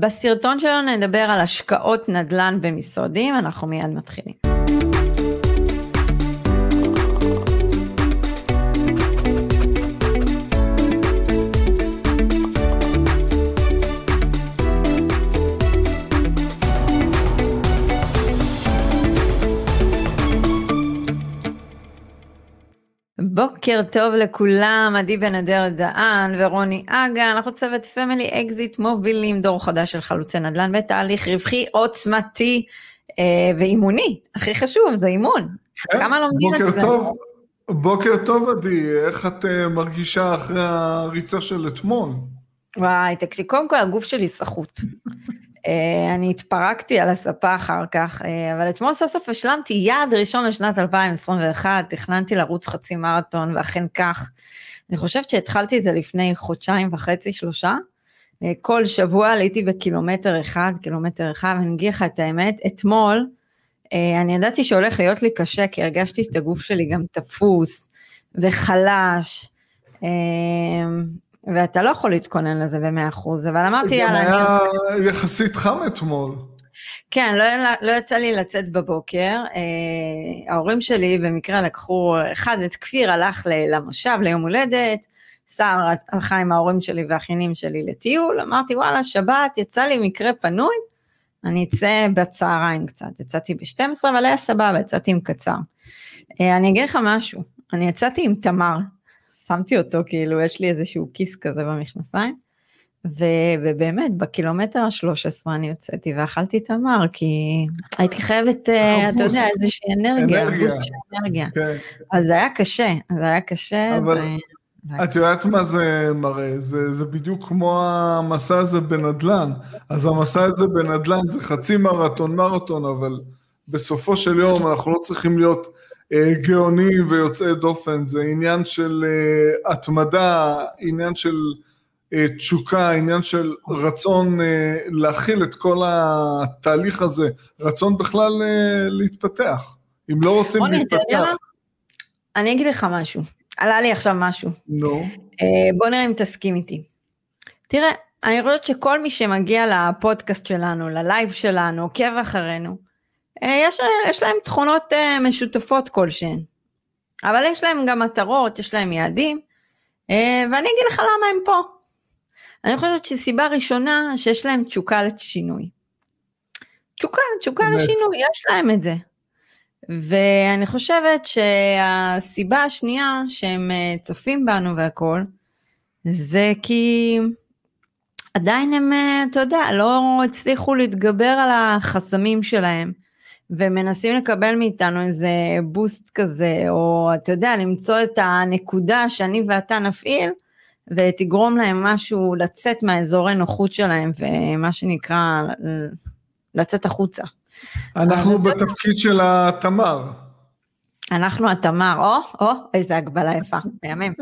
בסרטון שלנו נדבר על השקעות נדל"ן במשרדים, אנחנו מיד מתחילים. בוקר טוב לכולם, עדי בן אדר דהן ורוני אגה, אנחנו צוות Family Exit מובילים דור חדש של חלוצי נדל"ן בתהליך רווחי עוצמתי אה, ואימוני, הכי חשוב זה אימון, כן, כמה לומדים בוקר את זה? טוב, בוקר טוב עדי, איך את אה, מרגישה אחרי הריצה של אתמול? וואי, תקשיב, קודם כל הגוף שלי סחוט. אה, אני התפרקתי על הספה אחר כך, אה, אבל אתמול סוף סוף השלמתי יעד ראשון לשנת 2021, תכננתי לרוץ חצי מרתון, ואכן כך. אני חושבת שהתחלתי את זה לפני חודשיים וחצי, שלושה. אה, כל שבוע עליתי בקילומטר אחד, קילומטר אחד, ואני אגיד לך את האמת, אתמול, אני ידעתי שהולך להיות לי קשה, כי הרגשתי את הגוף שלי גם תפוס וחלש. ואתה לא יכול להתכונן לזה במאה אחוז, אבל אמרתי יאללה. זה היה אני... יחסית חם אתמול. כן, לא, לא יצא לי לצאת בבוקר. אה, ההורים שלי במקרה לקחו, אחד את כפיר הלך למושב ליום הולדת, שר הלכה עם ההורים שלי והאחינים שלי לטיול, אמרתי וואלה שבת, יצא לי מקרה פנוי, אני אצא בצהריים קצת, יצאתי ב-12 אבל היה סבבה, יצאתי עם קצר. אה, אני אגיד לך משהו, אני יצאתי עם תמר, שמתי אותו, כאילו יש לי איזשהו כיס כזה במכנסיים. ובאמת בקילומטר ה-13 אני יוצאתי ואכלתי תמר כי הייתי חייבת, אה, אתה יודע, איזושהי אנרגיה, אנרגיה. בוסט של אנרגיה. כן. אז זה היה קשה, זה היה קשה. אבל ו... את יודעת מה זה מראה? זה, זה בדיוק כמו המסע הזה בנדל"ן. אז המסע הזה בנדל"ן זה חצי מרתון, מרתון, אבל בסופו של יום אנחנו לא צריכים להיות גאונים ויוצאי דופן, זה עניין של אה, התמדה, עניין של אה, תשוקה, עניין של רצון להכיל את כל התהליך הזה, רצון בכלל להתפתח. אם לא רוצים להתפתח... אני אגיד לך משהו, עלה לי עכשיו משהו. נו. בוא נראה אם תסכים איתי. תראה, אני חושבת שכל מי שמגיע לפודקאסט שלנו, ללייב שלנו, עוקב אחרינו, אה, יש, יש להם תכונות אה, משותפות כלשהן, אבל יש להם גם מטרות, יש להם יעדים, אה, ואני אגיד לך למה הם פה. אני חושבת שסיבה ראשונה, שיש להם תשוקה לשינוי. תשוקה, תשוקה באמת. לשינוי, יש להם את זה. ואני חושבת שהסיבה השנייה שהם צופים בנו והכל, זה כי עדיין הם, אתה יודע, לא הצליחו להתגבר על החסמים שלהם. ומנסים לקבל מאיתנו איזה בוסט כזה, או אתה יודע, למצוא את הנקודה שאני ואתה נפעיל, ותגרום להם משהו לצאת מהאזורי נוחות שלהם, ומה שנקרא, לצאת החוצה. אנחנו בתפקיד של התמר. אנחנו התמר, או, או, איזה הגבלה יפה, בימים.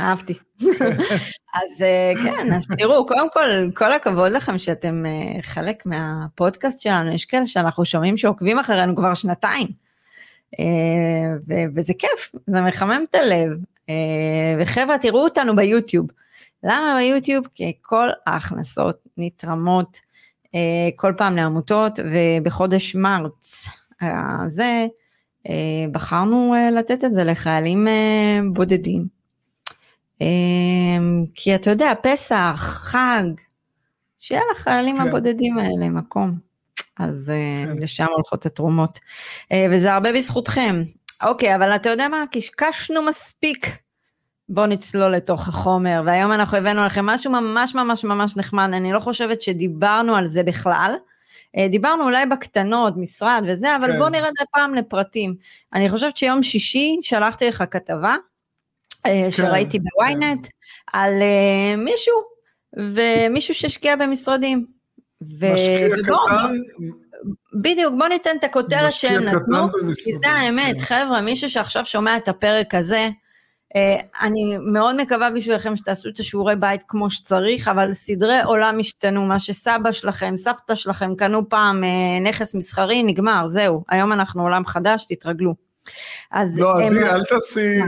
אהבתי. אז אה, כן, אז תראו, קודם כל, כל הכבוד לכם שאתם אה, חלק מהפודקאסט שלנו, יש כאלה שאנחנו שומעים שעוקבים אחרינו כבר שנתיים. אה, וזה כיף, זה מחמם את הלב. וחבר'ה, תראו אותנו ביוטיוב. למה ביוטיוב? כי כל ההכנסות נתרמות כל פעם לעמותות, ובחודש מרץ הזה בחרנו לתת את זה לחיילים בודדים. אמ, כי אתה יודע, פסח, חג, שיהיה לחיילים כן. הבודדים האלה מקום. אז אה, כן. לשם הולכות התרומות. אה, וזה הרבה בזכותכם. אוקיי, אבל אתה יודע מה? קשקשנו מספיק. בואו נצלול לתוך החומר, והיום אנחנו הבאנו לכם משהו ממש ממש ממש נחמד, אני לא חושבת שדיברנו על זה בכלל. אה, דיברנו אולי בקטנות, משרד וזה, אבל כן. בואו נרד הפעם לפרטים. אני חושבת שיום שישי שלחתי לך כתבה, כן, שראיתי בוויינט, כן. על uh, מישהו, ומישהו שהשקיע במשרדים. ו... משקיע ובוא, קטן. בדיוק, בוא ניתן את הכותרת שהם נתנו, כי זה האמת, כן. חבר'ה, מישהו שעכשיו שומע את הפרק הזה, uh, אני מאוד מקווה בשבילכם שתעשו את השיעורי בית כמו שצריך, אבל סדרי עולם השתנו, מה שסבא שלכם, סבתא שלכם קנו פעם נכס מסחרי, נגמר, זהו, היום אנחנו עולם חדש, תתרגלו. אז... לא, עדי, אל תעשי...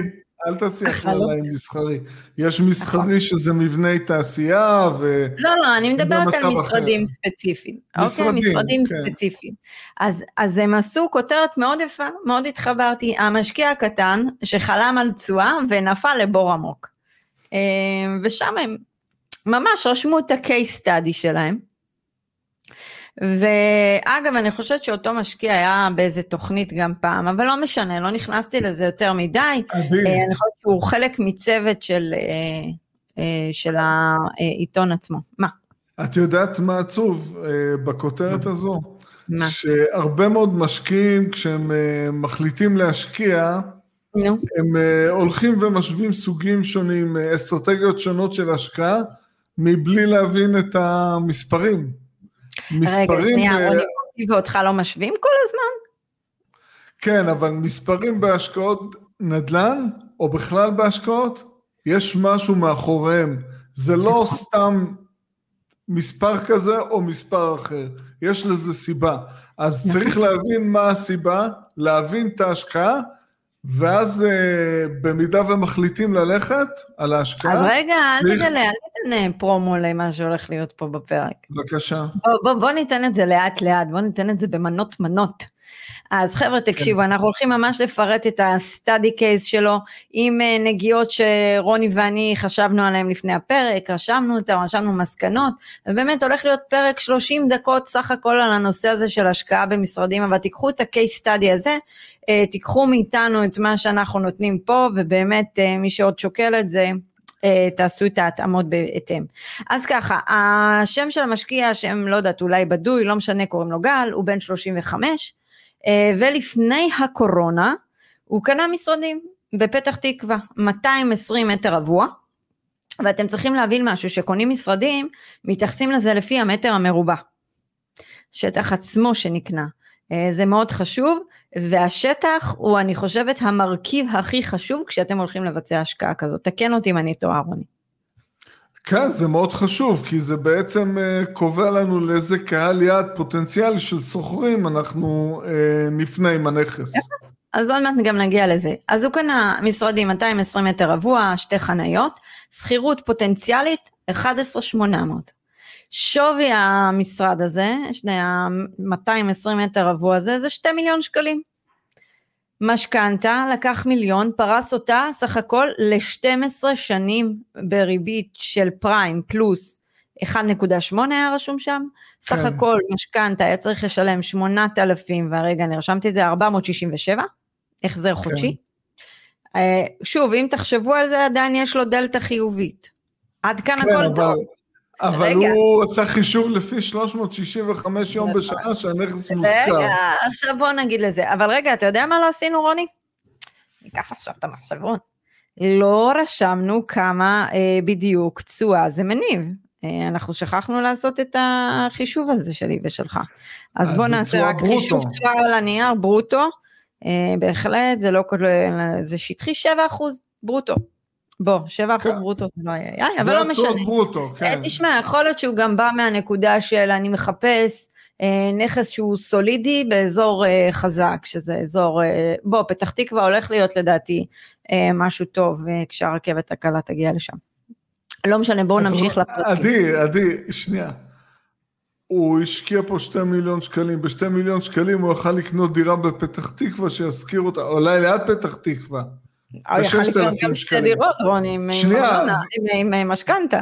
אל תעשי הכללה עם מסחרי. יש מסחרי נכון. שזה מבני תעשייה ו... לא, לא, אני מדברת על משרדים ספציפיים. אוקיי? משרדים, אוקיי, משרדים כן. ספציפיים. אז, אז הם עשו כותרת מאוד יפה, מאוד התחברתי. המשקיע הקטן שחלם על תשואה ונפל לבור עמוק. אה, ושם הם ממש רשמו את ה-case study שלהם. ואגב, אני חושבת שאותו משקיע היה באיזה תוכנית גם פעם, אבל לא משנה, לא נכנסתי לזה יותר מדי. עדין. אה, אני חושבת שהוא חלק מצוות של, אה, אה, של העיתון עצמו. מה? את יודעת מה עצוב בכותרת הזו? מה? שהרבה מאוד משקיעים, כשהם מחליטים להשקיע, נו. הם הולכים ומשווים סוגים שונים, אסטרטגיות שונות של השקעה, מבלי להבין את המספרים. מספרים... רגע, שנייה, ב... רוני ואותך לא משווים כל הזמן? כן, אבל מספרים בהשקעות נדל"ן, או בכלל בהשקעות, יש משהו מאחוריהם. זה לא סתם מספר כזה או מספר אחר, יש לזה סיבה. אז נכון. צריך להבין מה הסיבה, להבין את ההשקעה, ואז אה, במידה ומחליטים ללכת על ההשקעה... אז רגע, אל צריך... תגלה, אל תיתן אה, פרומו למה שהולך להיות פה בפרק. בבקשה. בוא, בוא, בוא ניתן את זה לאט לאט, בוא ניתן את זה במנות מנות. אז חבר'ה תקשיבו, כן. אנחנו הולכים ממש לפרט את ה-study case שלו עם אה, נגיעות שרוני ואני חשבנו עליהן לפני הפרק, רשמנו אותן, רשמנו מסקנות, ובאמת הולך להיות פרק 30 דקות סך הכל על הנושא הזה של השקעה במשרדים, אבל תיקחו את ה-case study הזה, אה, תיקחו מאיתנו את מה שאנחנו נותנים פה, ובאמת אה, מי שעוד שוקל את זה, תעשו את ההתאמות בהתאם. אז ככה, השם של המשקיע, שם לא יודעת, אולי בדוי, לא משנה, קוראים לו גל, הוא בן 35, אה, ולפני הקורונה הוא קנה משרדים בפתח תקווה, 220 מטר רבוע, ואתם צריכים להבין משהו, שקונים משרדים, מתייחסים לזה לפי המטר המרובע. שטח עצמו שנקנה. אה, זה מאוד חשוב, והשטח הוא, אני חושבת, המרכיב הכי חשוב כשאתם הולכים לבצע השקעה כזאת. תקן אותי אם אני טועה, רוני. כן, זה מאוד חשוב, כי זה בעצם uh, קובע לנו לאיזה קהל יעד פוטנציאלי של סוחרים אנחנו uh, נפנה עם הנכס. אז עוד מעט גם נגיע לזה. אז הוא קנה משרדים 220 מטר רבוע, שתי חניות, שכירות פוטנציאלית 11,800. שווי המשרד הזה, שני ה-220 מטר רבוע הזה, זה 2 מיליון שקלים. משכנתה, לקח מיליון, פרס אותה סך הכל ל-12 שנים בריבית של פריים פלוס 1.8 היה רשום שם, כן. סך הכל משכנתה היה צריך לשלם 8,000, והרגע אני רשמתי את זה, 467, החזר כן. חודשי. אה, שוב, אם תחשבו על זה, עדיין יש לו דלתא חיובית. עד כאן כן, הכל אבל... טוב. אבל רגע. הוא עשה חישוב לפי 365 יום נכון. בשנה שהנכס מוזכר. רגע, עכשיו בוא נגיד לזה. אבל רגע, אתה יודע מה לא עשינו, רוני? ניקח עכשיו את המחשבון. לא רשמנו כמה אה, בדיוק תשואה זה מניב. אה, אנחנו שכחנו לעשות את החישוב הזה שלי ושלך. אז, אז בוא נעשה רק ברוטו. חישוב תשואה על הנייר, ברוטו. אה, בהחלט, זה לא כולל, זה שטחי 7% ברוטו. בוא, 7% כן. ברוטו זה לא היה, אבל לא משנה. זה הצעות ברוטו, כן. אה, תשמע, יכול להיות שהוא גם בא מהנקודה של אני מחפש אה, נכס שהוא סולידי באזור אה, חזק, שזה אזור, בוא, פתח תקווה הולך להיות לדעתי משהו טוב כשהרכבת הקלה תגיע לשם. לא משנה, בואו נמשיך לפרקים. עדי, עדי, שנייה. הוא השקיע פה שתי מיליון שקלים, בשתי מיליון שקלים הוא יכל לקנות דירה בפתח תקווה שישכיר אותה, אולי ליד פתח תקווה. בששת אלפים שקלים. דירות, רוני, עם משכנתה.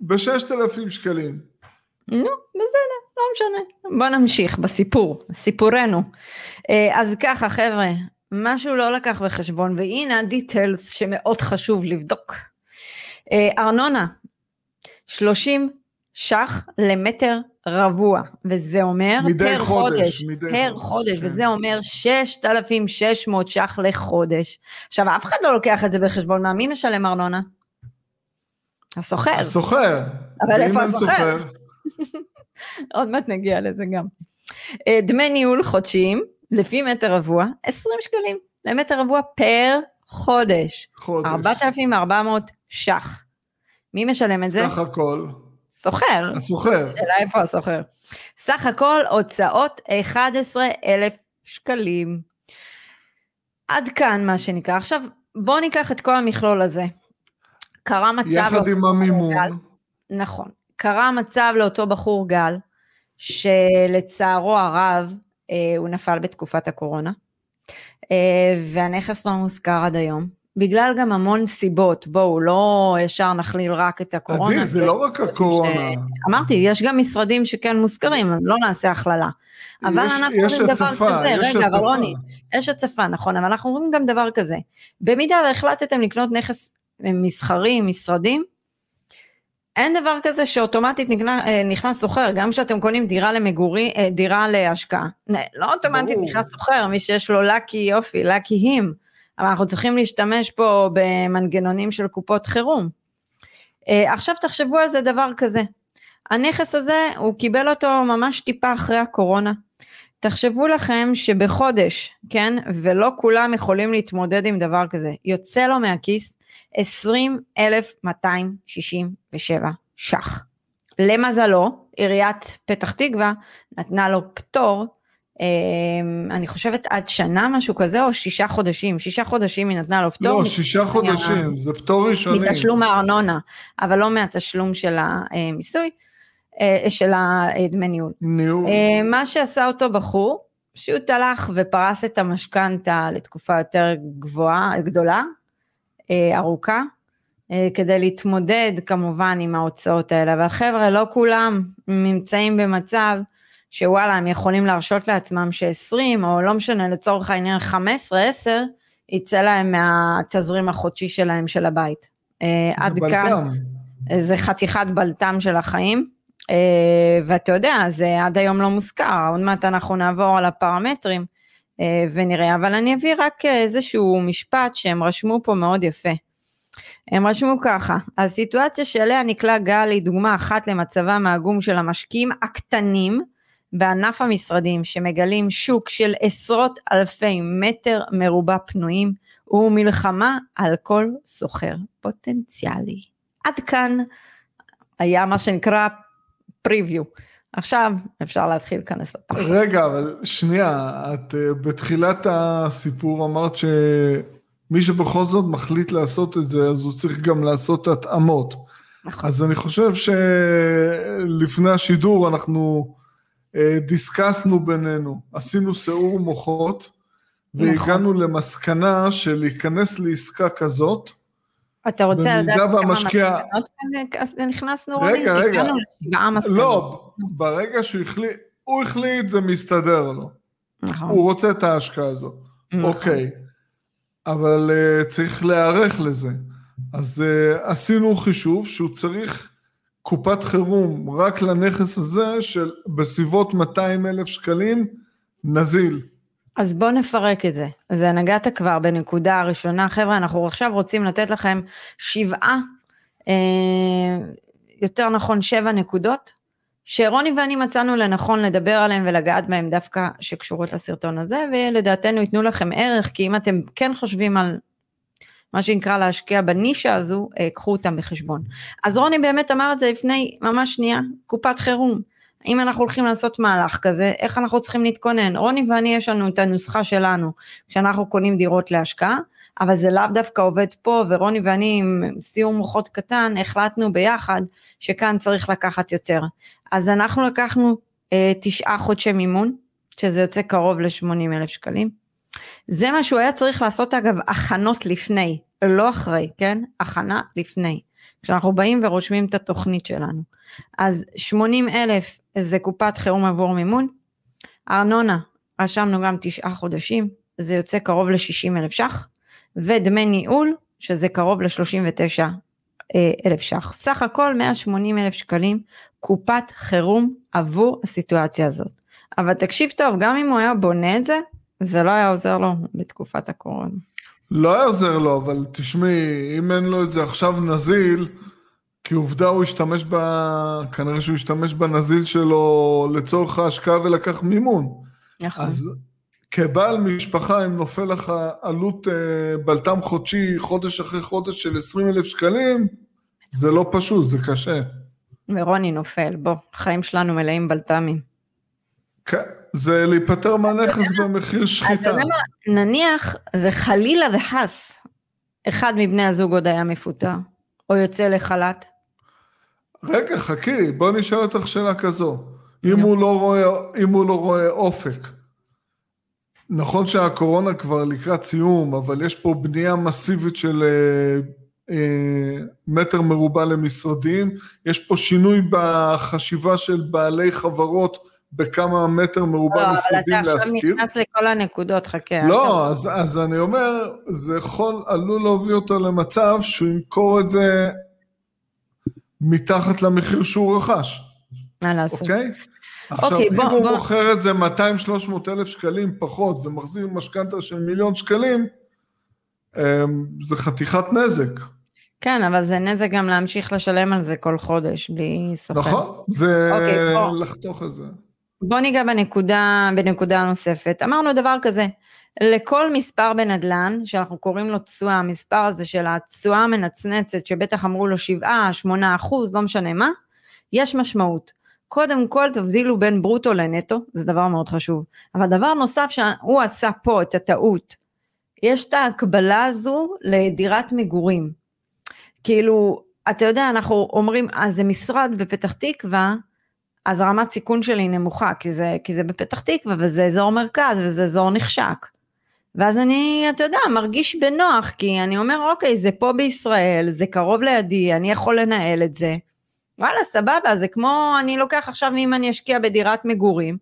בששת אלפים שקלים. נו, בסדר, לא משנה. בוא נמשיך בסיפור, סיפורנו. אה, אז ככה, חבר'ה, משהו לא לקח בחשבון, והנה הדיטלס שמאוד חשוב לבדוק. אה, ארנונה, 30 ש"ח למטר רבוע, וזה אומר פר חודש, חודש פר חודש, חודש כן. וזה אומר 6,600 ש"ח לחודש. עכשיו, אף אחד לא לוקח את זה בחשבון, מה, מי משלם ארנונה? הסוחר. הסוחר. אבל איפה הסוחר? עוד מעט נגיע לזה גם. אה, דמי ניהול חודשיים, לפי מטר רבוע, 20 שקלים למטר רבוע פר חודש. חודש. 4,400 ש"ח. מי משלם את זה? סך הכל. סוחר. הסוחר. שאלה איפה הסוחר. סך הכל הוצאות 11,000 שקלים. עד כאן מה שנקרא. עכשיו, בואו ניקח את כל המכלול הזה. קרה מצב... יחד עם המימון. גל, נכון. קרה מצב לאותו בחור גל, שלצערו הרב, אה, הוא נפל בתקופת הקורונה, אה, והנכס לא מוזכר עד היום. בגלל גם המון סיבות, בואו, לא ישר נכליל רק את הקורונה. עדי, זה לא רק הקורונה. ש... אמרתי, יש גם משרדים שכן מוזכרים, לא נעשה הכללה. אבל יש, אנחנו יש אומרים הצפה, דבר כזה, יש רגע, הצפה. אבל רוני, יש הצפה, נכון, אבל אנחנו אומרים גם דבר כזה. במידה והחלטתם לקנות נכס מסחרי, משרדים, אין דבר כזה שאוטומטית נכנס, נכנס סוחר, גם כשאתם קונים דירה למגורי, אה, דירה להשקעה. לא אוטומטית ברור. נכנס סוחר, מי שיש לו לקי יופי, לקי הים. אבל אנחנו צריכים להשתמש פה במנגנונים של קופות חירום. אה, עכשיו תחשבו על זה דבר כזה, הנכס הזה, הוא קיבל אותו ממש טיפה אחרי הקורונה. תחשבו לכם שבחודש, כן, ולא כולם יכולים להתמודד עם דבר כזה, יוצא לו מהכיס 20,267 ש"ח. למזלו, עיריית פתח תקווה נתנה לו פטור אני חושבת עד שנה משהו כזה או שישה חודשים, שישה חודשים היא נתנה לו פטור. לא, שישה חודשים, זה פטור ראשוני. מתשלום הארנונה, אבל לא מהתשלום של המיסוי, אה, של הדמי ניהול. ניהול. אה, מה שעשה אותו בחור, פשוט הלך ופרס את המשכנתה לתקופה יותר גבוהה, גדולה, אה, ארוכה, כדי להתמודד כמובן עם ההוצאות האלה, אבל חבר'ה, לא כולם נמצאים במצב שוואלה, הם יכולים להרשות לעצמם ש-20, או לא משנה, לצורך העניין 15, 10, יצא להם מהתזרים החודשי שלהם של הבית. זה עד בלטם. כאן, זה חתיכת בלטם של החיים, ואתה יודע, זה עד היום לא מוזכר, עוד מעט אנחנו נעבור על הפרמטרים ונראה, אבל אני אביא רק איזשהו משפט שהם רשמו פה מאוד יפה. הם רשמו ככה, הסיטואציה שאליה נקלע גל היא דוגמה אחת למצבם העגום של המשקיעים הקטנים, בענף המשרדים שמגלים שוק של עשרות אלפי מטר מרובע פנויים ומלחמה על כל סוחר פוטנציאלי. עד כאן היה מה שנקרא פריוויו. עכשיו אפשר להתחיל להיכנס לתחת. רגע, אבל שנייה, את uh, בתחילת הסיפור אמרת שמי שבכל זאת מחליט לעשות את זה, אז הוא צריך גם לעשות התאמות. נכון. אז אני חושב שלפני השידור אנחנו דיסקסנו בינינו, עשינו סיעור מוחות, והגענו נכון. למסקנה של להיכנס לעסקה כזאת. אתה רוצה לדעת כמה והמשקיע... מסקנות נכנסנו, רגע, רוני? רגע. מסקנות. לא, ברגע שהוא החליט, הוא החליט, זה מסתדר לו. נכון. הוא רוצה את ההשקעה הזו. נכון. אוקיי. אבל uh, צריך להיערך לזה. אז uh, עשינו חישוב שהוא צריך קופת חירום רק לנכס הזה של בסביבות 200 אלף שקלים נזיל. אז בואו נפרק את זה. זה נגעת כבר בנקודה הראשונה. חבר'ה, אנחנו עכשיו רוצים לתת לכם שבעה, אה, יותר נכון שבע נקודות, שרוני ואני מצאנו לנכון לדבר עליהם ולגעת בהם דווקא שקשורות לסרטון הזה, ולדעתנו ייתנו לכם ערך, כי אם אתם כן חושבים על מה שנקרא להשקיע בנישה הזו, אה, קחו אותם בחשבון. אז רוני באמת אמר את זה לפני ממש שנייה, קופת חירום. אם אנחנו הולכים לעשות מהלך כזה, איך אנחנו צריכים להתכונן? רוני ואני יש לנו את הנוסחה שלנו, כשאנחנו קונים דירות להשקעה, אבל זה לאו דווקא עובד פה, ורוני ואני עם סיום מוחות קטן, החלטנו ביחד שכאן צריך לקחת יותר. אז אנחנו לקחנו אה, תשעה חודשי מימון, שזה יוצא קרוב ל-80 אלף שקלים. זה מה שהוא היה צריך לעשות אגב הכנות לפני, לא אחרי, כן? הכנה לפני. כשאנחנו באים ורושמים את התוכנית שלנו. אז 80 אלף זה קופת חירום עבור מימון, ארנונה, רשמנו גם תשעה חודשים, זה יוצא קרוב ל-60 אלף ש"ח, ודמי ניהול, שזה קרוב ל-39 אלף ש"ח. סך הכל 180 אלף שקלים, קופת חירום עבור הסיטואציה הזאת. אבל תקשיב טוב, גם אם הוא היה בונה את זה, זה לא היה עוזר לו בתקופת הקורונה. לא היה עוזר לו, אבל תשמעי, אם אין לו את זה עכשיו נזיל, כי עובדה הוא השתמש ב... כנראה שהוא השתמש בנזיל שלו לצורך ההשקעה ולקח מימון. נכון. אז כבעל משפחה, אם נופל לך עלות אה, בלת"ם חודשי חודש אחרי חודש של 20 אלף שקלים, זה לא פשוט, זה קשה. ורוני נופל, בוא, החיים שלנו מלאים בלת"מים. כן, זה להיפטר מהנכס במחיר שחיטה. נניח וחלילה וחס, אחד מבני הזוג עוד היה מפוטר, או יוצא לחל"ת? רגע, חכי, בוא נשאל אותך שאלה כזו. אם הוא, לא רואה, אם הוא לא רואה אופק, נכון שהקורונה כבר לקראת סיום, אבל יש פה בנייה מסיבית של אה, אה, מטר מרובע למשרדים, יש פה שינוי בחשיבה של בעלי חברות בכמה מטר מרובע לא, משרדים אבל אתה להשכיר. עכשיו נכנס לכל הנקודות, חכה. לא, אתה- אז, אז אני אומר, זה יכול, עלול להביא אותו למצב שהוא ימכור את זה מתחת למחיר שהוא רכש, מה לעשות? אוקיי? עכשיו, אוקיי, אם בוא- הוא בוא- מוכר את זה 200-300 אלף שקלים פחות ומחזיר משכנתה של מיליון שקלים, אמ, זה חתיכת נזק. כן, אבל זה נזק גם להמשיך לשלם על זה כל חודש, בלי ספק. נכון? זה אוקיי. לחתוך את זה. בוא ניגע בנקודה, בנקודה נוספת. אמרנו דבר כזה, לכל מספר בנדל"ן, שאנחנו קוראים לו תשואה, המספר הזה של התשואה המנצנצת, שבטח אמרו לו 7, 8 אחוז, לא משנה מה, יש משמעות. קודם כל תבדילו בין ברוטו לנטו, זה דבר מאוד חשוב. אבל דבר נוסף שהוא עשה פה את הטעות, יש את ההקבלה הזו לדירת מגורים. כאילו, אתה יודע, אנחנו אומרים, אז זה משרד בפתח תקווה, אז רמת סיכון שלי נמוכה, כי זה, כי זה בפתח תקווה, וזה אזור מרכז, וזה אזור נחשק. ואז אני, אתה יודע, מרגיש בנוח, כי אני אומר, אוקיי, זה פה בישראל, זה קרוב לידי, אני יכול לנהל את זה. וואלה, סבבה, זה כמו, אני לוקח עכשיו, אם אני אשקיע בדירת מגורים,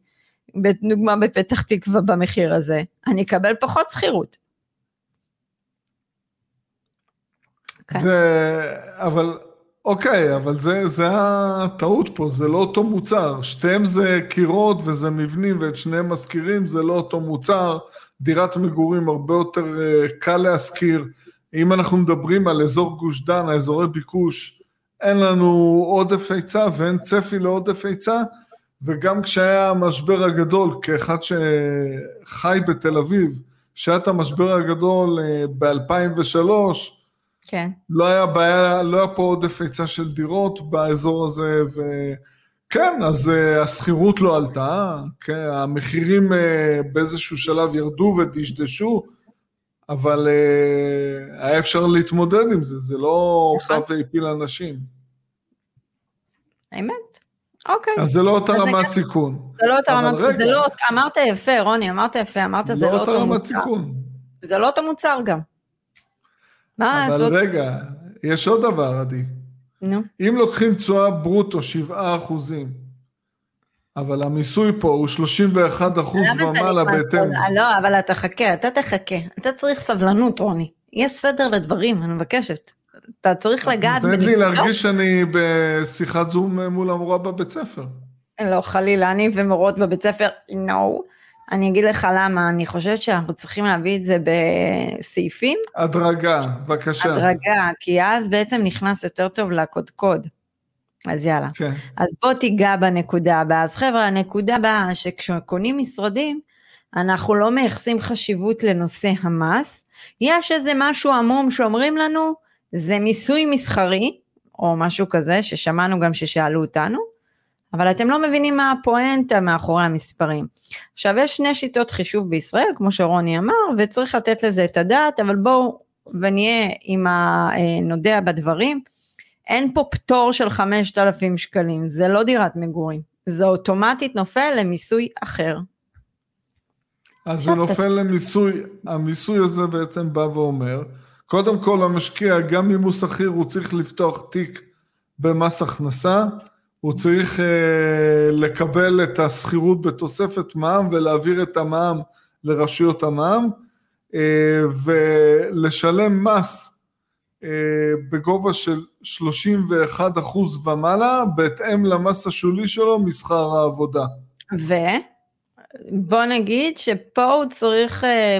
בדוגמה בפתח תקווה במחיר הזה, אני אקבל פחות שכירות. כן. זה, אבל, אוקיי, אבל זה, זה הטעות פה, זה לא אותו מוצר. שתיהם זה קירות וזה מבנים, ואת שניהם משכירים, זה לא אותו מוצר. דירת מגורים הרבה יותר אה, קל להשכיר. אם אנחנו מדברים על אזור גוש דן, האזורי ביקוש, אין לנו עודף היצע ואין צפי לעודף היצע, וגם כשהיה המשבר הגדול, כאחד שחי בתל אביב, שהיה את המשבר הגדול ב-2003, כן. לא היה בעיה, לא היה פה עודף היצע של דירות באזור הזה, וכן, אז uh, השכירות לא עלתה, כן, המחירים uh, באיזשהו שלב ירדו ודשדשו, אבל uh, היה אפשר להתמודד עם זה, זה לא נכון. בא והפיל אנשים. האמת. אוקיי. אז זה לא אותה זה רמת סיכון. זה לא אותה רמת. זה לא, אמרת יפה, רוני, אמרת יפה, אמרת זה לא לא אותה אותו מוצר. סיכון. זה לא אותו מוצר גם. מה? אבל רגע, יש עוד דבר, עדי. נו. אם לוקחים תשואה ברוטו 7 אחוזים, אבל המיסוי פה הוא 31 אחוז ומעלה נכנס בהתאם. עוד? לא, אבל אתה חכה, אתה תחכה. אתה צריך סבלנות, רוני. יש סדר לדברים, אני מבקשת. אתה צריך לגעת נותנת לי. להרגיש שאני בשיחת זום מול המורה בבית ספר. לא, חלילה, אני ומורות בבית ספר, no. אני אגיד לך למה, אני חושבת שאנחנו צריכים להביא את זה בסעיפים, הדרגה, בבקשה. הדרגה, כי אז בעצם נכנס יותר טוב לקודקוד. אז יאללה. כן. אז בוא תיגע בנקודה הבאה. אז חבר'ה, הנקודה הבאה, שכשקונים משרדים, אנחנו לא מייחסים חשיבות לנושא המס. יש איזה משהו עמום שאומרים לנו, זה מיסוי מסחרי, או משהו כזה, ששמענו גם ששאלו אותנו, אבל אתם לא מבינים מה הפואנטה מאחורי המספרים. עכשיו, יש שני שיטות חישוב בישראל, כמו שרוני אמר, וצריך לתת לזה את הדעת, אבל בואו ונהיה עם הנודע בדברים. אין פה פטור של 5,000 שקלים, זה לא דירת מגורים, זה אוטומטית נופל למיסוי אחר. אז זה נופל למיסוי, המיסוי הזה בעצם בא ואומר, קודם כל המשקיע, גם אם הוא שכיר, הוא צריך לפתוח תיק במס הכנסה, הוא צריך אה, לקבל את השכירות בתוספת מע"מ ולהעביר את המע"מ לרשויות המע"מ, אה, ולשלם מס אה, בגובה של 31 אחוז ומעלה, בהתאם למס השולי שלו משכר העבודה. ובוא נגיד שפה הוא צריך אה,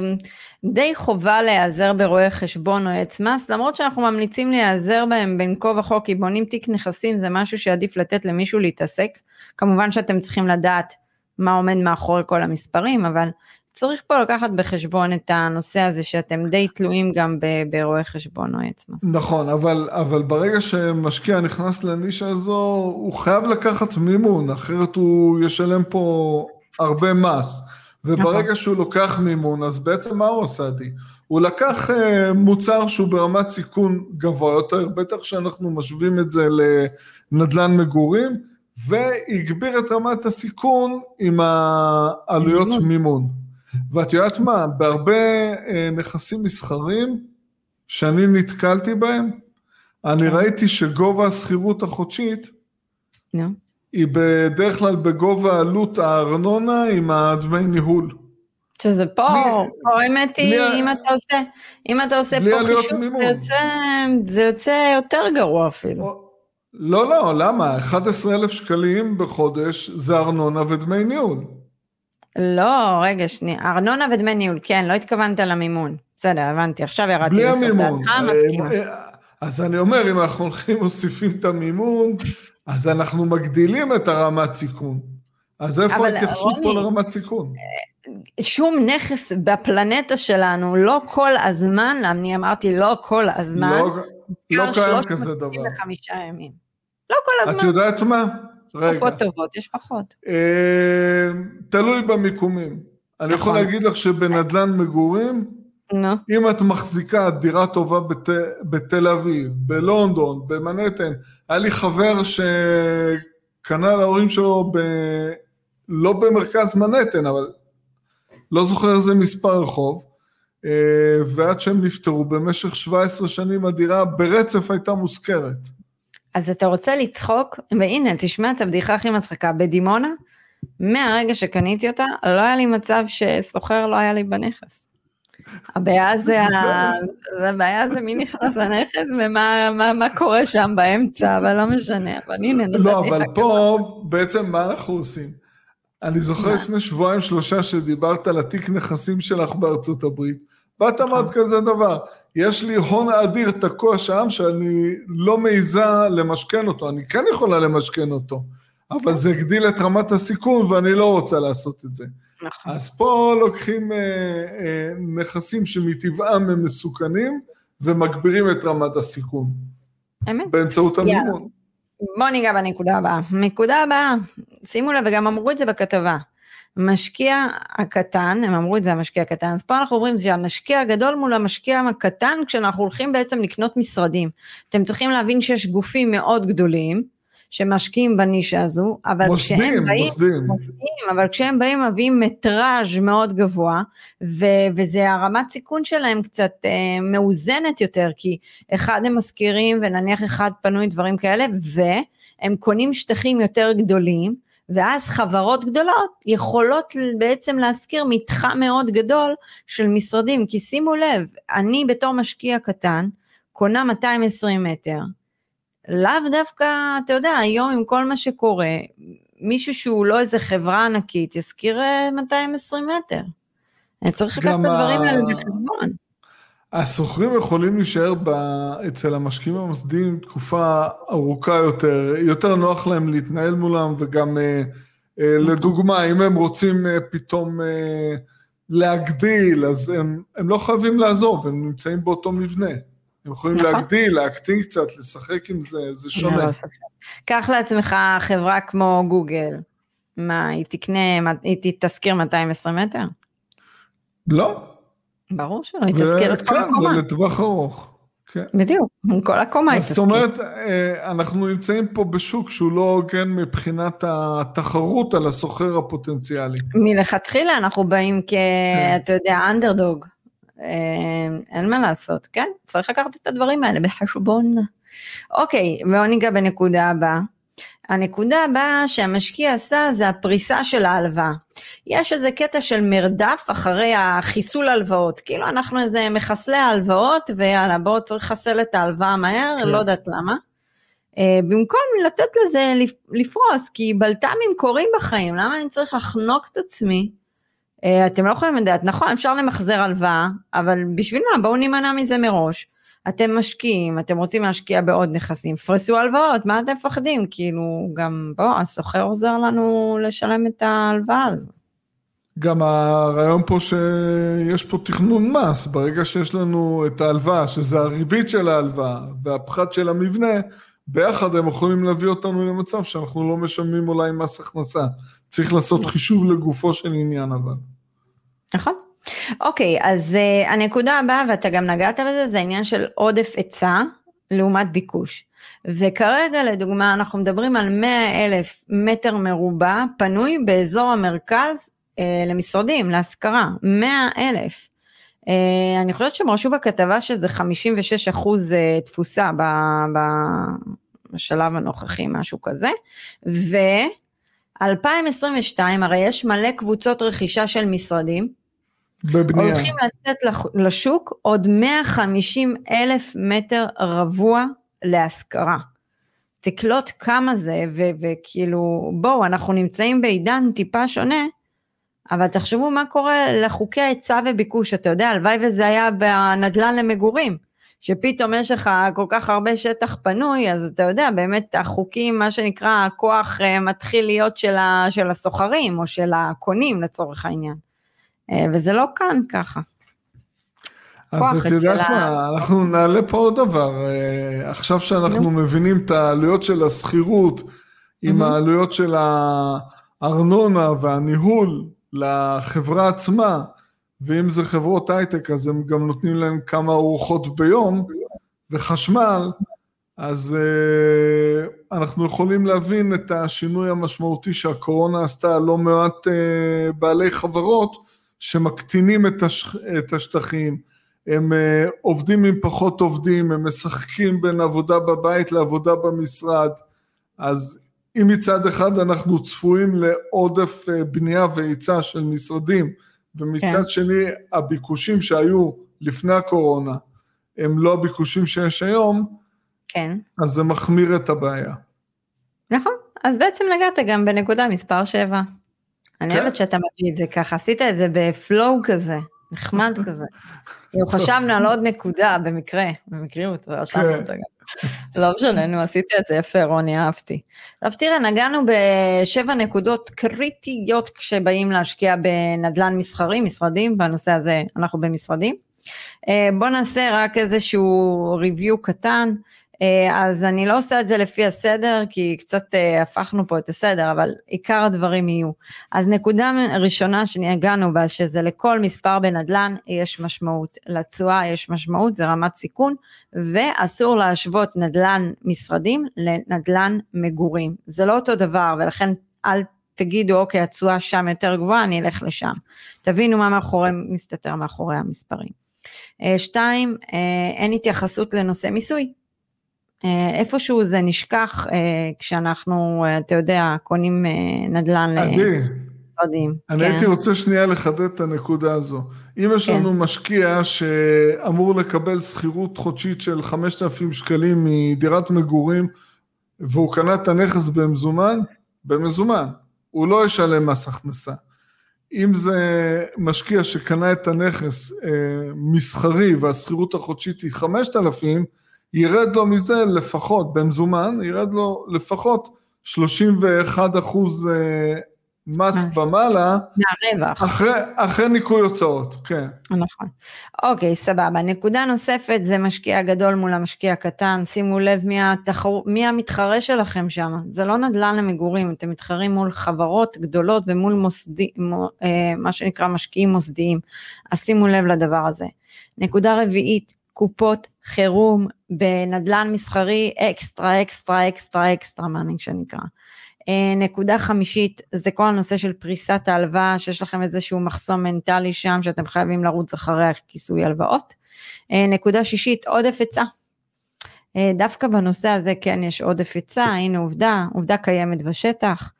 די חובה להיעזר ברואי חשבון או עץ מס, למרות שאנחנו ממליצים להיעזר בהם בין כה וכה, כי בונים תיק נכסים זה משהו שעדיף לתת למישהו להתעסק. כמובן שאתם צריכים לדעת מה עומד מאחורי כל המספרים, אבל צריך פה לקחת בחשבון את הנושא הזה שאתם די תלויים גם ברואי חשבון או עץ מס. נכון, אבל, אבל ברגע שמשקיע נכנס לנישה הזו, הוא חייב לקחת מימון, אחרת הוא ישלם פה הרבה מס. וברגע נכון. שהוא לוקח מימון, אז בעצם מה הוא עשה, עדי? הוא לקח אה, מוצר שהוא ברמת סיכון גבוה יותר, בטח שאנחנו משווים את זה לנדל"ן מגורים, והגביר את רמת הסיכון עם העלויות מימון. מימון. ואת יודעת מה, בהרבה אה, נכסים מסחרים שאני נתקלתי בהם, אני כן. ראיתי שגובה השכירות החודשית. היא בדרך כלל בגובה עלות הארנונה עם הדמי ניהול. שזה פה, בלי- פה האמת היא, בלי אם אתה עושה, אם אתה עושה פה חישוב. זה יוצא, זה יוצא יותר גרוע אפילו. לא, לא, למה? 11,000 שקלים בחודש זה ארנונה ודמי ניהול. לא, רגע, שנייה, ארנונה ודמי ניהול, כן, לא התכוונת למימון. בסדר, הבנתי, עכשיו ירדתי בלי לסוף המימון. דעתך, אה, מסכימה. אה, אז אני אומר, אם אנחנו הולכים ומוסיפים את המימון, אז אנחנו מגדילים את הרמת סיכון. אז איפה ההתייחסות פה לרמת סיכון? שום נכס בפלנטה שלנו, לא כל הזמן, אני אמרתי לא כל הזמן, לא, לא קיים כזה דבר. 365 ימים. לא כל את הזמן, יודעת מה? רגע. תקופות טובות, יש פחות. אה, תלוי במיקומים. אני יכול נכון. להגיד לך שבנדלן מגורים, נו, אם את מחזיקה דירה טובה בת, בתל אביב, בלונדון, במנהטן, היה לי חבר שקנה להורים שלו ב, לא במרכז מנהטן, אבל לא זוכר איזה מספר רחוב, אה, ועד שהם נפטרו במשך 17 שנים הדירה ברצף הייתה מושכרת. אז אתה רוצה לצחוק, והנה, תשמע את הבדיחה הכי מצחיקה. בדימונה, מהרגע שקניתי אותה, לא היה לי מצב שסוחר לא היה לי בנכס. הבעיה זה, ה... הבעיה זה מי נכנס לנכס ומה מה, מה קורה שם באמצע, אבל לא משנה, אבל הנה, לא, אבל פה בעצם מה אנחנו עושים? אני זוכר? לפני שבועיים שלושה שדיברת על התיק נכסים שלך בארצות הברית, ואת נכון. אמרת כזה דבר, יש לי הון אדיר תקוע שם שאני לא מעיזה למשכן אותו, אני כן יכולה למשכן אותו, אבל זה הגדיל את רמת הסיכון ואני לא רוצה לעשות את זה. נכון. אז פה לוקחים אה, אה, נכסים שמטבעם הם מסוכנים ומגבירים את רמת הסיכון אמת. באמצעות. המימון. בוא ניגע בנקודה הבאה. נקודה הבאה, שימו לב, וגם אמרו את זה בכתבה. המשקיע הקטן, הם אמרו את זה המשקיע הקטן, אז פה אנחנו אומרים שהמשקיע הגדול מול המשקיע הקטן, כשאנחנו הולכים בעצם לקנות משרדים. אתם צריכים להבין שיש גופים מאוד גדולים, שמשקיעים בנישה הזו, אבל כשהם מוסדים, באים, מוסדים. מוסדים, אבל כשהם באים מביאים מטראז' מאוד גבוה, ו- וזה הרמת סיכון שלהם קצת אה, מאוזנת יותר, כי אחד הם משכירים ונניח אחד פנוי דברים כאלה, והם קונים שטחים יותר גדולים, ואז חברות גדולות יכולות בעצם להשכיר מתחם מאוד גדול של משרדים, כי שימו לב, אני בתור משקיע קטן, קונה 220 מטר, לאו דווקא, אתה יודע, היום עם כל מה שקורה, מישהו שהוא לא איזה חברה ענקית ישכיר אה, 220 מטר. צריך לקחת את הדברים האלה בחשבון. השוכרים יכולים להישאר ב... אצל המשקיעים המוסדיים תקופה ארוכה יותר, יותר נוח להם להתנהל מולם וגם אה, אה, לדוגמה, אם הם רוצים אה, פתאום אה, להגדיל, אז הם, הם לא חייבים לעזוב, הם נמצאים באותו מבנה. הם יכולים נכון. להגדיל, להקטין קצת, לשחק עם זה, זה שונה. לא. קח לעצמך חברה כמו גוגל, מה, היא תקנה, היא תשכיר 220 מטר? לא, ברור שלא, היא תשכיר את כל כן, הקומה. זה לטווח ארוך. כן. בדיוק, כל הקומה היא אז זאת. אומרת, אה, אנחנו נמצאים פה בשוק שהוא לא הוגן מבחינת התחרות על הסוחר הפוטנציאלי. מלכתחילה אנחנו באים כ... כן. אתה יודע, אנדרדוג. אה, אין מה לעשות, כן? צריך לקחת את הדברים האלה בחשבון. אוקיי, בואו ניגע בנקודה הבאה. הנקודה הבאה שהמשקיע עשה זה הפריסה של ההלוואה. יש איזה קטע של מרדף אחרי החיסול הלוואות, כאילו אנחנו איזה מחסלי ההלוואות ויאללה בואו צריך לחסל את ההלוואה מהר, כן. לא יודעת למה. Uh, במקום לתת לזה לפ- לפרוס, כי בלת"מים קורים בחיים, למה אני צריך לחנוק את עצמי? Uh, אתם לא יכולים לדעת, נכון אפשר למחזר הלוואה, אבל בשביל מה בואו נימנע מזה מראש. אתם משקיעים, אתם רוצים להשקיע בעוד נכסים, פרסו הלוואות, מה אתם מפחדים? כאילו, גם בוא, הסוחר עוזר לנו לשלם את ההלוואה הזו. גם הרעיון פה שיש פה תכנון מס, ברגע שיש לנו את ההלוואה, שזה הריבית של ההלוואה והפחת של המבנה, ביחד הם יכולים להביא אותנו למצב שאנחנו לא משלמים אולי מס הכנסה. צריך לעשות חישוב לגופו של עניין אבל. נכון. אוקיי, אז uh, הנקודה הבאה, ואתה גם נגעת בזה, זה העניין של עודף היצע לעומת ביקוש. וכרגע לדוגמה אנחנו מדברים על 100 אלף מטר מרובע פנוי באזור המרכז uh, למשרדים, להשכרה, 100 אלף. Uh, אני חושבת שהם רשו בכתבה שזה 56 אחוז uh, תפוסה ב, ב, בשלב הנוכחי, משהו כזה. ו-2022, הרי יש מלא קבוצות רכישה של משרדים, בבנייה. הולכים לצאת לשוק עוד 150 אלף מטר רבוע להשכרה. תקלוט כמה זה, ו- וכאילו, בואו, אנחנו נמצאים בעידן טיפה שונה, אבל תחשבו מה קורה לחוקי ההיצע וביקוש, אתה יודע, הלוואי וזה היה בנדל"ן למגורים, שפתאום יש לך כל כך הרבה שטח פנוי, אז אתה יודע, באמת החוקים, מה שנקרא, הכוח אה, מתחיל להיות של, הסוחרים, או של הקונים לצורך העניין. אה, וזה לא כאן ככה. אז את יודעת מה, אנחנו נעלה פה עוד דבר. אה, עכשיו שאנחנו נו. מבינים את העלויות של השכירות, עם. העלויות של הארנונה והניהול לחברה עצמה, ואם זה חברות הייטק, אז הם גם נותנים להם כמה ארוחות ביום, וחשמל, אז uh, אנחנו יכולים להבין את השינוי המשמעותי שהקורונה עשתה. לא מעט uh, בעלי חברות שמקטינים את, הש, את השטחים, הם uh, עובדים עם פחות עובדים, הם משחקים בין עבודה בבית לעבודה במשרד, אז אם מצד אחד אנחנו צפויים לעודף uh, בנייה והיצע של משרדים, ומצד כן. שני הביקושים שהיו לפני הקורונה הם לא הביקושים שיש היום, כן, אז זה מחמיר את הבעיה. נכון. אז בעצם נגעת גם בנקודה מספר 7. אני כן. אוהבת שאתה מביא את זה ככה, עשית את זה בפלואו כזה, נחמד כזה. חשבנו על עוד נקודה במקרה, במקריות, ורשמנו כן. אותה גם. לא משנה, נו, עשית את זה יפה, רוני, אהבתי. עכשיו תראה, נגענו בשבע נקודות קריטיות כשבאים להשקיע בנדלן מסחרי, משרדים, בנושא הזה אנחנו במשרדים. אה, בוא נעשה רק איזשהו ריוויו קטן. אה, אז אני לא עושה את זה לפי הסדר, כי קצת אה, הפכנו פה את הסדר, אבל עיקר הדברים יהיו. אז נקודה ראשונה שהגענו בה, שזה לכל מספר בנדל"ן יש משמעות. לתשואה יש משמעות, זה רמת סיכון, ואסור להשוות נדל"ן משרדים לנדל"ן מגורים. זה לא אותו דבר, ולכן אל תגידו, אוקיי, התשואה שם יותר גבוהה, אני אלך לשם. תבינו מה מאחורי, מסתתר מאחורי המספרים. אה, שתיים, אין התייחסות לנושא מיסוי. אה, איפשהו זה נשכח אה, כשאנחנו, אה, אתה יודע, קונים אה, נדל"ן למשרדים. אני כן. הייתי רוצה שנייה לחדד את הנקודה הזו. אם יש כן. לנו משקיע שאמור לקבל שכירות חודשית של 5,000 שקלים מדירת מגורים, והוא קנה את הנכס במזומן, במזומן, הוא לא ישלם מס הכנסה. אם זה משקיע שקנה את הנכס אה, מסחרי והשכירות החודשית היא 5,000, ירד לו מזה לפחות, במזומן, ירד לו לפחות 31 אחוז אה, מס מס. ומעלה, מהרווח. אחרי, אחרי ניכוי הוצאות, כן. נכון. אוקיי, סבבה. נקודה נוספת זה משקיע גדול מול המשקיע הקטן. שימו לב מי, התחר... מי המתחרה שלכם שם. זה לא נדל"ן למגורים, אתם מתחרים מול חברות גדולות ומול מוסדי... מו... אה, מה שנקרא משקיעים מוסדיים. אז שימו לב לדבר הזה. נקודה רביעית, קופות חירום בנדל"ן מסחרי אקסטרה, אקסטרה, אקסטרה, אקסטרה, מה שנקרא. אה, נקודה חמישית זה כל הנושא של פריסת ההלוואה, שיש לכם איזשהו מחסום מנטלי שם שאתם חייבים לרוץ אחרי הכיסוי הלוואות. אה, נקודה שישית, עודף היצע. אה, דווקא בנושא הזה כן יש עודף היצע, הנה עובדה, עובדה קיימת בשטח.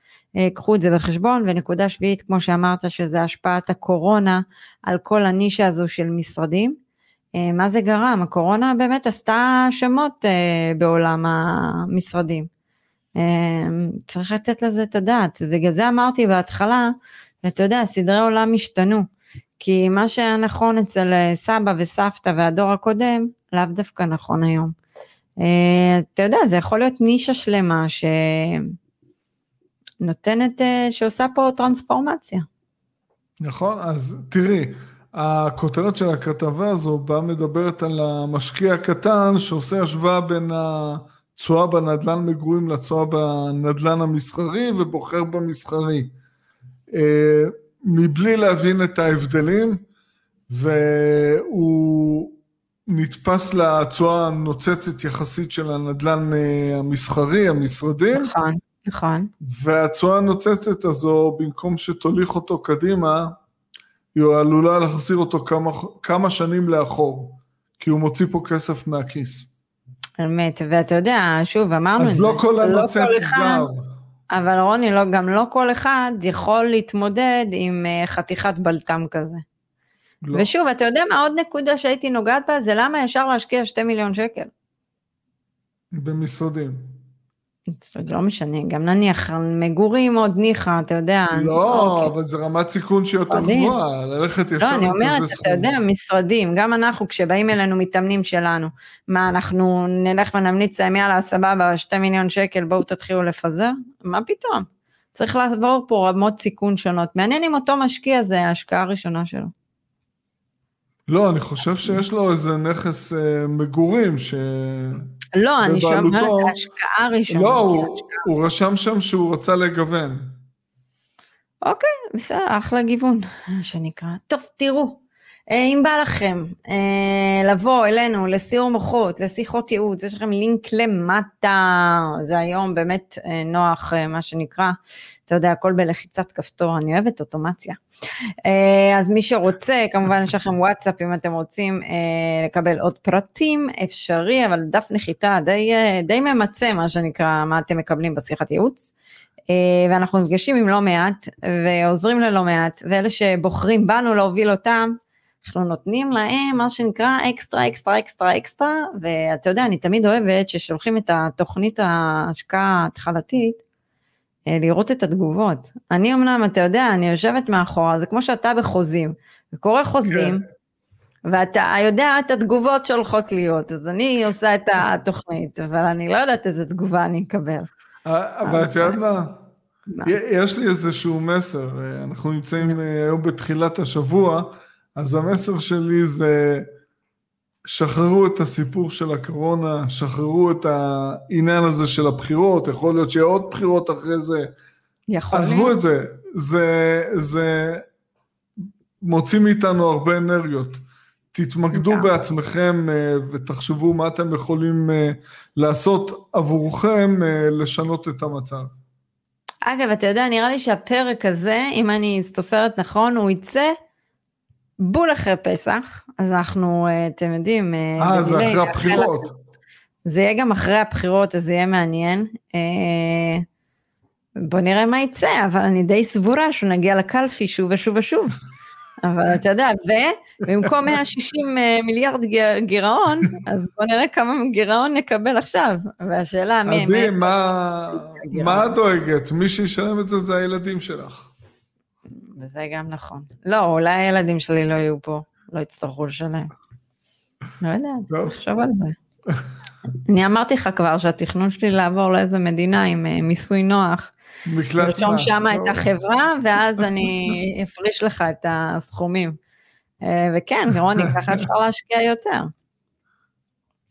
קחו את זה בחשבון, ונקודה שביעית, כמו שאמרת, שזה השפעת הקורונה על כל הנישה הזו של משרדים. אה, מה זה גרם? הקורונה באמת עשתה שמות אה, בעולם המשרדים. אה, צריך לתת לזה את הדעת. בגלל זה אמרתי בהתחלה, אתה יודע, סדרי עולם השתנו. כי מה שהיה נכון אצל סבא וסבתא והדור הקודם, לאו דווקא נכון היום. אתה יודע, זה יכול להיות נישה שלמה שנותנת, שעושה פה טרנספורמציה. נכון, אז תראי, הכותרת של הכתבה הזו באה מדברת על המשקיע הקטן שעושה השוואה בין התשואה בנדל"ן מגורים לתשואה בנדל"ן המסחרי ובוחר במסחרי. אה, מבלי להבין את ההבדלים, והוא נתפס לתשואה הנוצצת יחסית של הנדל"ן המסחרי, המשרדים. נכון, נכון. והתשואה הנוצצת הזו, במקום שתוליך אותו קדימה, היא עלולה להחזיר אותו כמה, כמה שנים לאחור, כי הוא מוציא פה כסף מהכיס. אמת, ואתה יודע, שוב, אמרנו את אז זה. לא כל לא כל אחד- זר. אבל רוני, לא, גם לא כל אחד יכול להתמודד עם אה, חתיכת בלטם כזה. לא. ושוב, אתה יודע מה עוד נקודה שהייתי נוגעת בה? זה למה ישר להשקיע 2 מיליון שקל. במשרדים. לא משנה, גם נניח מגורים עוד ניחא, אתה יודע. לא, אוקיי. אבל זה רמת סיכון שהיא יותר. גבוהה, ללכת ישר לא, אני אומרת, אתה יודע. משרדים, גם אנחנו, כשבאים אלינו מתאמנים שלנו, מה, אנחנו נלך ונמליץ להם, יאללה, סבבה, 2 מיליון שקל, בואו תתחילו לפזר? מה פתאום? צריך לעבור פה רמות סיכון שונות. מעניין אם אותו משקיע זה ההשקעה הראשונה שלו. לא, אני חושב שיש לו איזה נכס אה, מגורים, ש... לא, אני שומעת, בבעלותו- ההשקעה הראשונה. לא, הוא- הוא רשם שם שהוא רצה לגוון. אוקיי, בסדר, אחלה גיוון, מה שנקרא. טוב, תראו, אם בא לכם אה, לבוא אלינו לסיור מוחות, לשיחות ייעוץ, יש לכם לינק למטה, זה היום באמת אה, נוח, אה, מה שנקרא, אתה יודע, הכל בלחיצת כפתור, אני אוהבת אוטומציה. אה, אז מי שרוצה, כמובן יש לכם וואטסאפ אם אתם רוצים אה, לקבל עוד פרטים, אפשרי, אבל דף נחיתה די, אה, די ממצה, מה שנקרא, מה אתם מקבלים בשיחת ייעוץ. אה, ואנחנו נפגשים עם לא מעט ועוזרים ללא מעט, ואלה שבוחרים בנו להוביל אותם, אנחנו נותנים להם מה שנקרא אקסטרה, אקסטרה, אקסטרה, אקסטרה, ואתה יודע, אני תמיד אוהבת ששולחים את התוכנית ההשקעה ההתחלתית, אה, לראות את התגובות. אני אמנם, אתה יודע, אני יושבת מאחורה, זה כמו שאתה בחוזים, וקורא חוזים, ואתה יודע את התגובות שהולכות להיות, אז אני עושה את התוכנית, אבל אני לא יודעת איזה תגובה אני אקבל. אה, אבל את יודעת מה? יש לי איזשהו מסר, אה, אנחנו נמצאים היום בתחילת השבוע, אז המסר שלי זה שחררו את הסיפור של הקורונה, שחררו את העניין הזה של הבחירות, יכול להיות שיהיה עוד בחירות אחרי זה, יכול עזבו להיות. את זה, זה, זה מוציא מאיתנו הרבה אנרגיות. תתמקדו לגמרי. בעצמכם אה, ותחשבו מה אתם יכולים אה, לעשות עבורכם אה, לשנות את המצב. אגב, אתה יודע, נראה לי שהפרק הזה, אם אני סופרת נכון, הוא יצא בול אחרי פסח, אז אנחנו, אה, אתם יודעים, אה, זה בדיליי, אחרי הבחירות. זה יהיה גם אחרי הבחירות, אז זה יהיה מעניין. אה, בוא נראה מה יצא, אבל אני די סבורה שנגיע לקלפי שוב ושוב ושוב. אבל אתה יודע, ובמקום 160 אה, מיליארד גירעון, אז בוא נראה כמה גירעון נקבל עכשיו. והשאלה, מי... עדי. מה את דואגת? מי שישלם את זה זה הילדים שלך. וזה גם נכון. לא, אולי הילדים שלי לא יהיו פה, לא יצטרכו לשלם. לא יודעת, טוב. נחשוב על זה. אני אמרתי לך כבר שהתכנון שלי לעבור לאיזה מדינה עם אה, מיסוי נוח, מקלט לרשום מס. שם לא? את החברה, ואז אני אפריש לך את הסכומים. אה, וכן, רוני, ככה אפשר להשקיע יותר.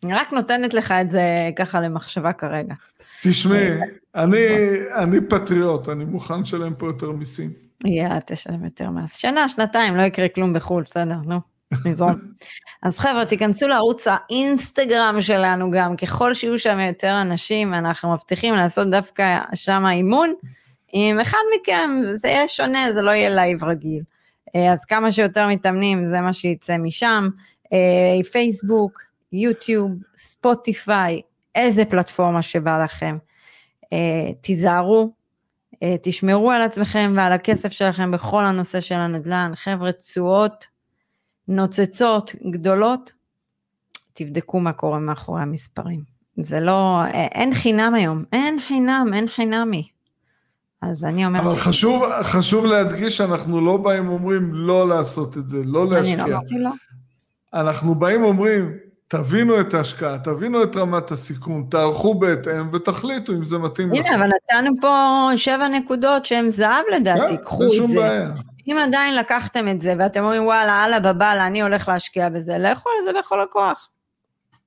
אני רק נותנת לך את זה ככה למחשבה כרגע. תשמעי, אני אני פטריוט, אני מוכן לשלם פה יותר מיסים. יאללה, תשלם יותר מס. שנה, שנתיים, לא יקרה כלום בחו"ל, בסדר, נו, נזרום. אז חבר'ה, תיכנסו לערוץ האינסטגרם שלנו גם, ככל שיהיו שם יותר אנשים, אנחנו מבטיחים לעשות דווקא שם אימון. עם אחד מכם, זה יהיה שונה, זה לא יהיה live רגיל. אה, אז כמה שיותר מתאמנים, זה מה שיצא משם. אה, פייסבוק, יוטיוב, ספוטיפיי, איזה פלטפורמה שבא לכם. אה, תיזהרו, תשמרו על עצמכם ועל הכסף שלכם בכל הנושא של הנדל"ן. חבר'ה, תשואות נוצצות, גדולות, תבדקו מה קורה מאחורי המספרים. זה לא, אה, אין חינם היום, אין חינם, אין חינמי. אז אני אומרת... אבל ש- חשוב, חשוב להדגיש שאנחנו לא באים ואומרים לא לעשות את זה, לא אני לא להשקיע. אמרתי לא. אנחנו באים ואומרים, תבינו את ההשקעה, תבינו את רמת הסיכון, תערכו בהתאם ותחליטו אם זה מתאים הנה, אבל נתנו פה שבע נקודות שהן זהב לדעתי, כן, קחו אין את שום זה. בעיה. אם עדיין לקחתם את זה ואתם אומרים וואלה, אללה בבאללה, אני הולך להשקיע בזה, לכו על זה בכל הכוח.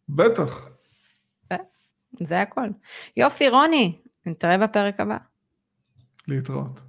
בטח. זה הכל. יופי, רוני, נתראה בפרק הבא. להתראות.